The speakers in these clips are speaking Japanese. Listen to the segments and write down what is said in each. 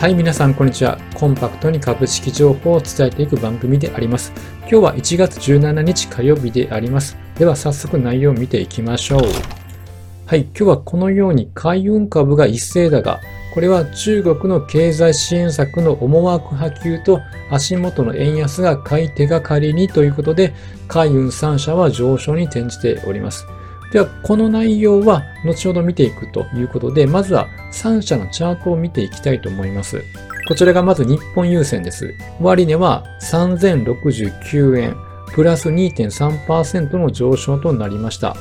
はい、皆さん、こんにちは。コンパクトに株式情報を伝えていく番組であります。今日は1月17日火曜日であります。では、早速内容を見ていきましょう。はい、今日はこのように海運株が一斉だが、これは中国の経済支援策の思惑波及と足元の円安が買い手が仮にということで、海運3社は上昇に転じております。では、この内容は後ほど見ていくということで、まずは3社のチャートを見ていきたいと思います。こちらがまず日本郵船です。終値は3069円、プラス2.3%の上昇となりました。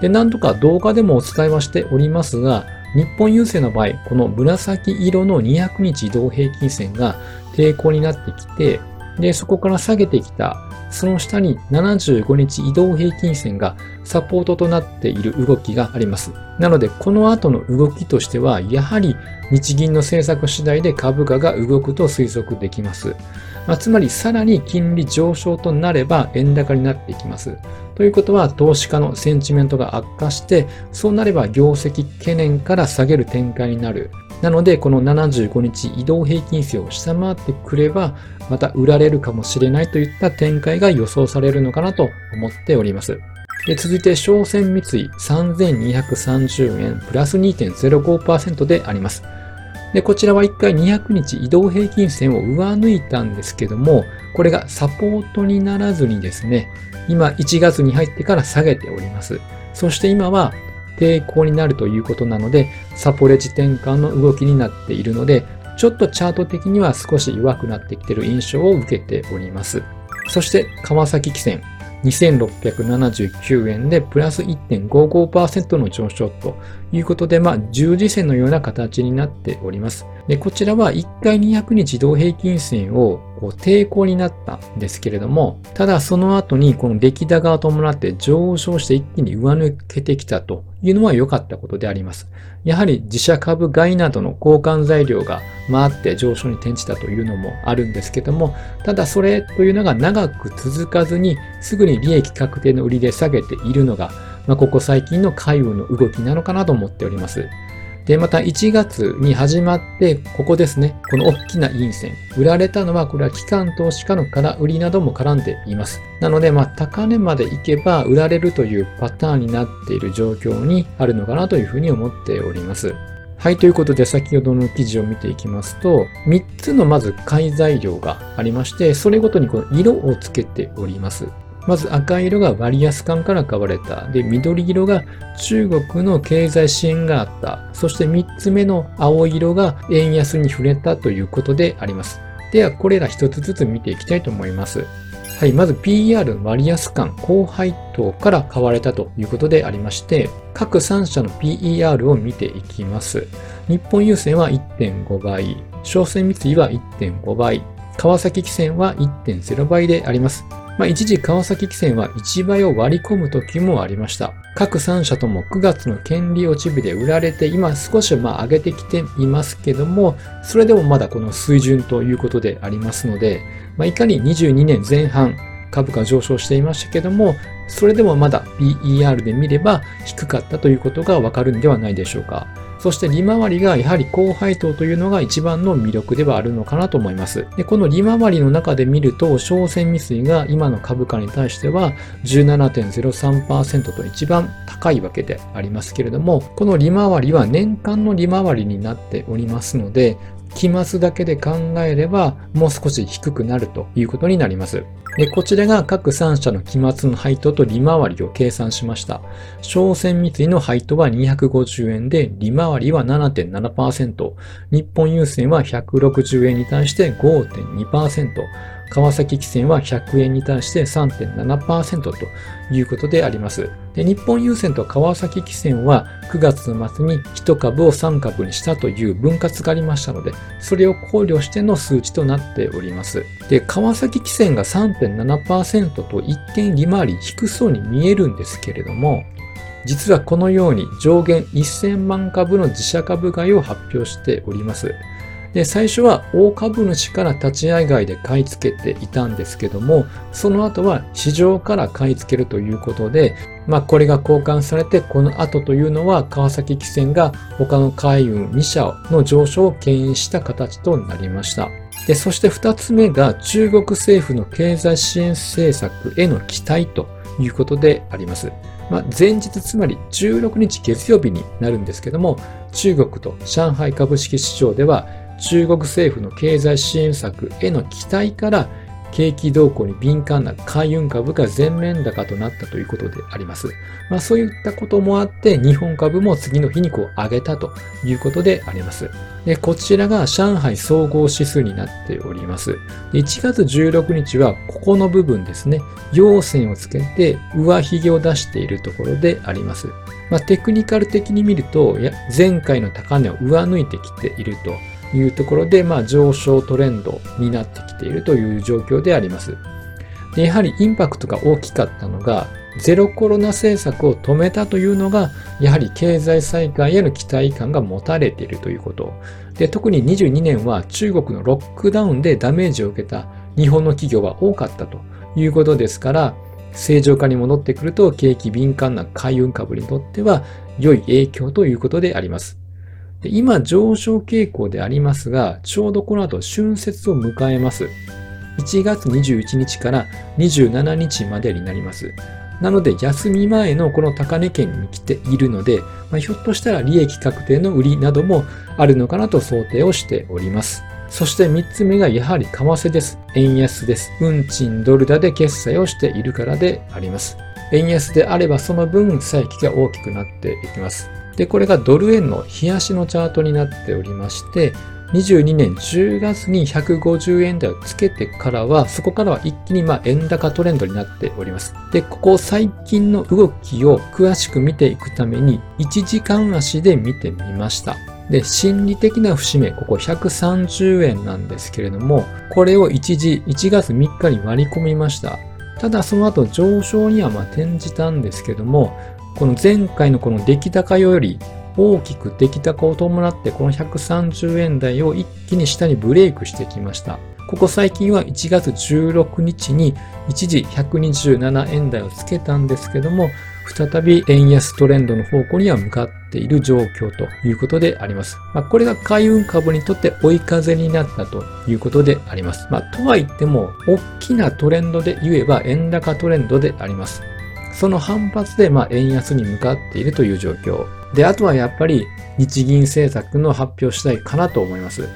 で、なんとか動画でもお伝えはしておりますが、日本郵政の場合、この紫色の200日移動平均線が抵抗になってきて、で、そこから下げてきたその下に75日移動平均線がサポートとなっている動きがあります。なので、この後の動きとしては、やはり日銀の政策次第で株価が動くと推測できます。まあ、つまり、さらに金利上昇となれば円高になっていきます。ということは、投資家のセンチメントが悪化して、そうなれば業績懸念から下げる展開になる。なので、この75日移動平均線を下回ってくれば、また売られるかもしれないといった展開が予想されるのかなと思っております。で続いて、商船三井3230円プラス2.05%であります。で、こちらは1回200日移動平均線を上抜いたんですけども、これがサポートにならずにですね、今1月に入ってから下げております。そして今は抵抗になるということなので、サポレジ転換の動きになっているので、ちょっとチャート的には少し弱くなってきている印象を受けております。そして、川崎汽船。2679円でプラス1.55%の上昇ということで、まあ、十字線のような形になっております。で、こちらは1回200日移動平均線をこう抵抗になったんですけれども、ただその後にこの出来高を伴って上昇して一気に上抜けてきたというのは良かったことであります。やはり自社株買いなどの交換材料が回って上昇に転じたというのもあるんですけども、ただそれというのが長く続かずにすぐに利益確定の売りで下げているのが、まあ、ここ最近の海運の動きなのかなと思っております。で、また1月に始まって、ここですね。この大きな陰線。売られたのは、これは機関投資家の空売りなども絡んでいます。なので、まあ、高値まで行けば売られるというパターンになっている状況にあるのかなというふうに思っております。はい、ということで先ほどの記事を見ていきますと、3つのまず買い材料がありまして、それごとにこの色をつけております。まず赤色が割安感から買われた。で、緑色が中国の経済支援があった。そして3つ目の青色が円安に触れたということであります。では、これら一つずつ見ていきたいと思います。はい、まず PR 割安感高配当から買われたということでありまして、各3社の PER を見ていきます。日本郵船は1.5倍、商船三井は1.5倍、川崎汽船は1.0倍であります。まあ、一時川崎汽船は1倍を割り込む時もありました。各3社とも9月の権利落ち日で売られて、今少しまあ上げてきていますけども、それでもまだこの水準ということでありますので、まあ、いかに22年前半株価上昇していましたけども、それでもまだ PER で見れば低かったということがわかるんではないでしょうか。そして利回りがやはり高配当というのが一番の魅力ではあるのかなと思います。でこの利回りの中で見ると、商船未遂が今の株価に対しては17.03%と一番高いわけでありますけれども、この利回りは年間の利回りになっておりますので、期末だけで考えればもう少し低くなるということになります。で、こちらが各3社の期末の配当と利回りを計算しました。商船三井の配当は250円で、利回りは7.7%、日本郵船は160円に対して5.2%、川崎汽船は100円に対して3.7%ということであります。で日本郵船と川崎汽船は9月末に1株を3株にしたという分割がありましたので、それを考慮しての数値となっております。で、川崎汽船が3.7%と一見利回り低そうに見えるんですけれども、実はこのように上限1000万株の自社株買いを発表しております。で、最初は大株主から立ち会い外で買い付けていたんですけども、その後は市場から買い付けるということで、まあ、これが交換されて、この後というのは、川崎汽船が他の海運2社の上昇を牽引した形となりました。で、そして2つ目が中国政府の経済支援政策への期待ということであります。まあ、前日つまり16日月曜日になるんですけども、中国と上海株式市場では中国政府の経済支援策への期待から景気動向に敏感な海運株が全面高となったということであります。まあそういったこともあって、日本株も次の日にこう上げたということであります。で、こちらが上海総合指数になっております。で1月16日はここの部分ですね、陽線をつけて上髭を出しているところであります。まあ、テクニカル的に見ると、前回の高値を上抜いてきているというところで、まあ、上昇トレンドになってきているという状況であります。でやはりインパクトが大きかったのが、ゼロコロナ政策を止めたというのが、やはり経済再開への期待感が持たれているということ。で特に22年は中国のロックダウンでダメージを受けた日本の企業が多かったということですから、正常化に戻ってくると景気敏感な海運株にとっては良い影響ということであります。今上昇傾向でありますが、ちょうどこの後春節を迎えます。1月21日から27日までになります。なので、休み前のこの高値圏に来ているので、まあ、ひょっとしたら利益確定の売りなどもあるのかなと想定をしております。そして3つ目がやはり為替です。円安です。運賃ドル高で決済をしているからであります。円安であればその分、差益が大きくなっていきます。で、これがドル円の冷やしのチャートになっておりまして、22年10月に150円台をつけてからは、そこからは一気にま円高トレンドになっております。で、ここ最近の動きを詳しく見ていくために、1時間足で見てみました。で、心理的な節目、ここ130円なんですけれども、これを一時1月3日に割り込みました。ただその後上昇にはま転じたんですけども、この前回のこの出来高より大きく出来高を伴ってこの130円台を一気に下にブレイクしてきました。ここ最近は1月16日に一時127円台をつけたんですけども、再び円安トレンドの方向には向かっている状況ということであります。まあ、これが海運株にとって追い風になったということであります。まあ、とは言っても、大きなトレンドで言えば円高トレンドであります。その反発で、まあ、円安に向かっているという状況。で、あとはやっぱり日銀政策の発表次第かなと思います。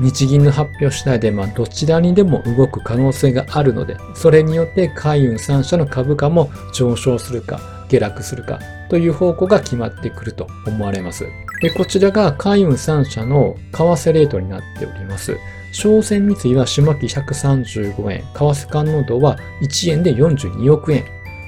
日銀の発表次第で、まあ、どちらにでも動く可能性があるので、それによって海運3社の株価も上昇するか、下落するかという方向が決まってくると思われます。で、こちらが海運3社の為替レートになっております。商船三井は下期135円、為替感能度は1円で42億円、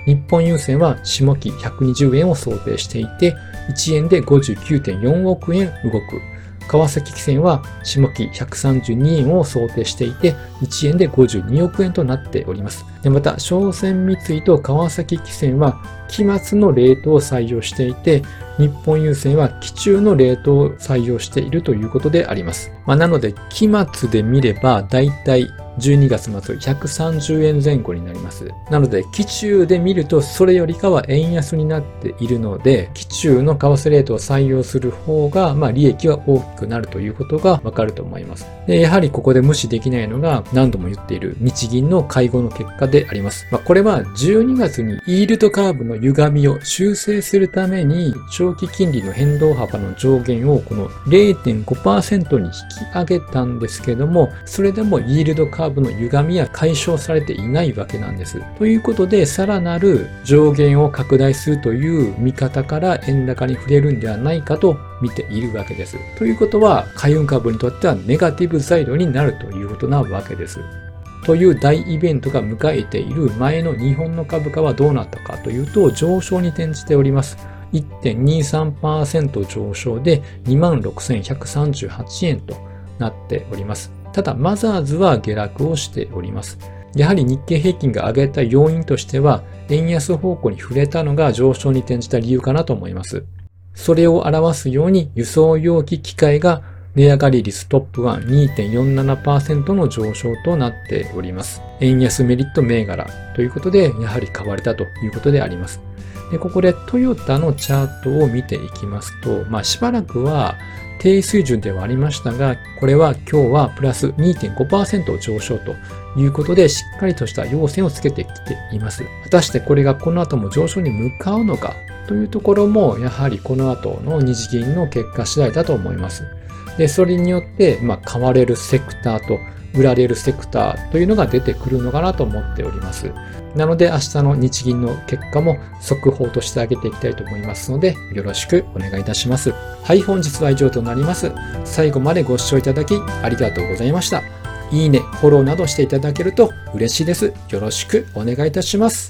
日本郵船は下期120円を想定していて、1円で59.4億円動く。川崎汽船は下期132円を想定していて、1円で52億円となっております。また、商船三井と川崎汽船は期末のレートを採用していて、日本郵船は期中のレートを採用しているということであります。まあ、なので、期末で見れば、だいたい12月末130円前後になります。なので、期中で見るとそれよりかは円安になっているので、期中の為替レートを採用する方が、まあ利益は大きくなるということがわかると思います。で、やはりここで無視できないのが何度も言っている日銀の会合の結果であります。まあこれは12月にイールドカーブの歪みを修正するために長期金利の変動幅の上限をこの0.5%に引き上げたんですけども、それでもイールドカーブーブの歪みは解消されていないわけなんです。ということで、さらなる上限を拡大するという見方から円高に触れるんではないかと見ているわけです。ということは、海運株にとってはネガティブ材料になるということなわけです。という大イベントが迎えている前の日本の株価はどうなったかというと上昇に転じております。1.23%上昇で26,138円となっております。ただ、マザーズは下落をしております。やはり日経平均が上げた要因としては、円安方向に触れたのが上昇に転じた理由かなと思います。それを表すように輸送容器機械が値上がり率トップ1 2.47%の上昇となっております。円安メリット銘柄ということで、やはり買われたということであります。で、ここでトヨタのチャートを見ていきますと、まあ、しばらくは低水準ではありましたが、これは今日はプラス2.5%上昇ということで、しっかりとした要線をつけてきています。果たしてこれがこの後も上昇に向かうのかというところも、やはりこの後の日銀の結果次第だと思います。で、それによって、まあ、買われるセクターと売られるセクターというのが出てくるのかなと思っております。なので明日の日銀の結果も速報としてあげていきたいと思いますのでよろしくお願いいたします。はい、本日は以上となります。最後までご視聴いただきありがとうございました。いいね、フォローなどしていただけると嬉しいです。よろしくお願いいたします。